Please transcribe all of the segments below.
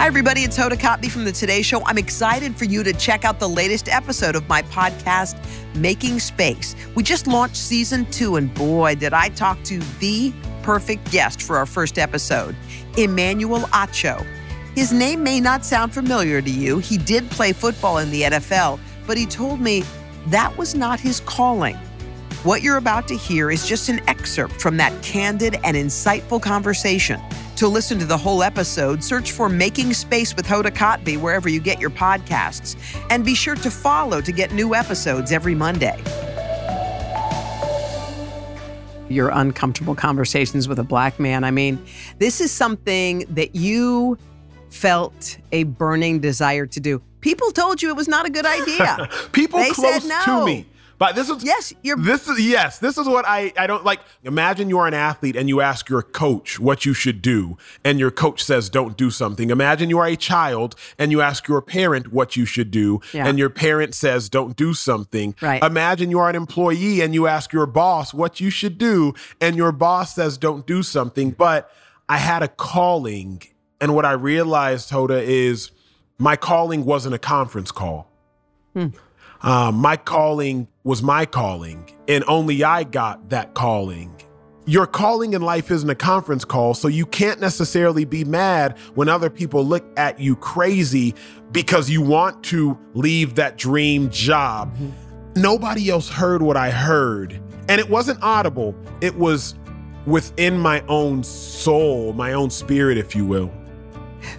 Hi, everybody. It's Hoda Kotb from The Today Show. I'm excited for you to check out the latest episode of my podcast, Making Space. We just launched season two, and boy, did I talk to the perfect guest for our first episode, Emmanuel Acho. His name may not sound familiar to you. He did play football in the NFL, but he told me that was not his calling. What you're about to hear is just an excerpt from that candid and insightful conversation. To listen to the whole episode, search for Making Space with Hoda Kotb wherever you get your podcasts. And be sure to follow to get new episodes every Monday. Your uncomfortable conversations with a black man. I mean, this is something that you felt a burning desire to do. People told you it was not a good idea. People they close said no. to me. But this is yes, you're this is yes, this is what I I don't like. Imagine you're an athlete and you ask your coach what you should do, and your coach says don't do something. Imagine you are a child and you ask your parent what you should do, Yeah. and your parent says don't do something. Right. Imagine you are an employee and you ask your boss what you should do, and your boss says don't do something. But I had a calling, and what I realized, Hoda, is my calling wasn't a conference call. Hmm. Um, my calling was my calling, and only I got that calling. Your calling in life isn't a conference call, so you can't necessarily be mad when other people look at you crazy because you want to leave that dream job. Nobody else heard what I heard, and it wasn't audible, it was within my own soul, my own spirit, if you will.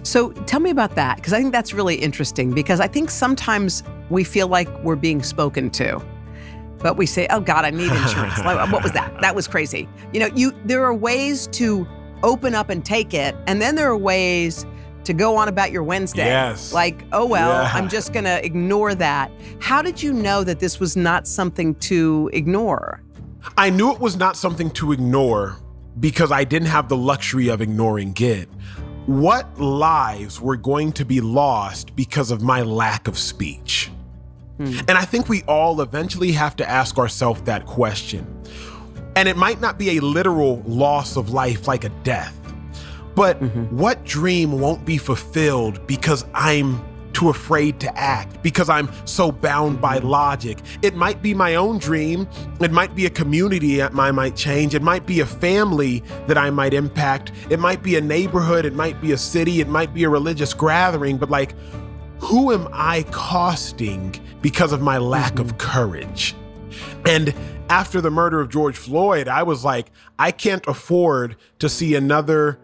So tell me about that, because I think that's really interesting. Because I think sometimes we feel like we're being spoken to, but we say, "Oh God, I need insurance." what was that? That was crazy. You know, you there are ways to open up and take it, and then there are ways to go on about your Wednesday. Yes. Like, oh well, Yeah. I'm just gonna ignore that. How did you know that this was not something to ignore? I knew it was not something to ignore because I didn't have the luxury of ignoring it. What lives were going to be lost because of my lack of speech? Hmm. And I think we all eventually have to ask ourselves that question. And it might not be a literal loss of life like a death, but mm-hmm. what dream won't be fulfilled because I'm too afraid to act, because I'm so bound by logic? It might be my own dream. It might be a community that I might change. It might be a family that I might impact. It might be a neighborhood. It might be a city. It might be a religious gathering. But like, who am I costing because of my lack of mm-hmm. courage? And after the murder of George Floyd, I was like, I can't afford to see another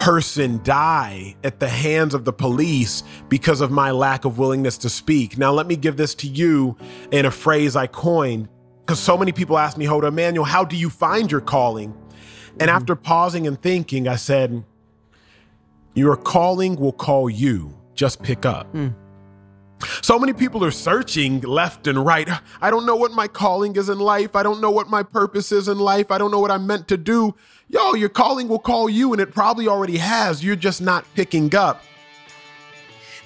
person die at the hands of the police because of my lack of willingness to speak. Now, let me give this to you in a phrase I coined because so many people ask me, Hoda Emmanuel, how do you find your calling? And mm-hmm. after pausing and thinking, I said, Your calling will call you. Just pick up. Mm. So many people are searching left and right. I don't know what my calling is in life. I don't know what my purpose is in life. I don't know what I'm meant to do. Yo, your calling will call you, and it probably already has. You're just not picking up.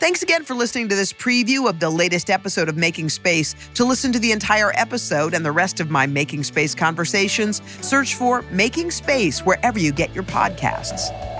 Thanks again for listening to this preview of the latest episode of Making Space. To listen to the entire episode and the rest of my Making Space conversations, search for Making Space wherever you get your podcasts.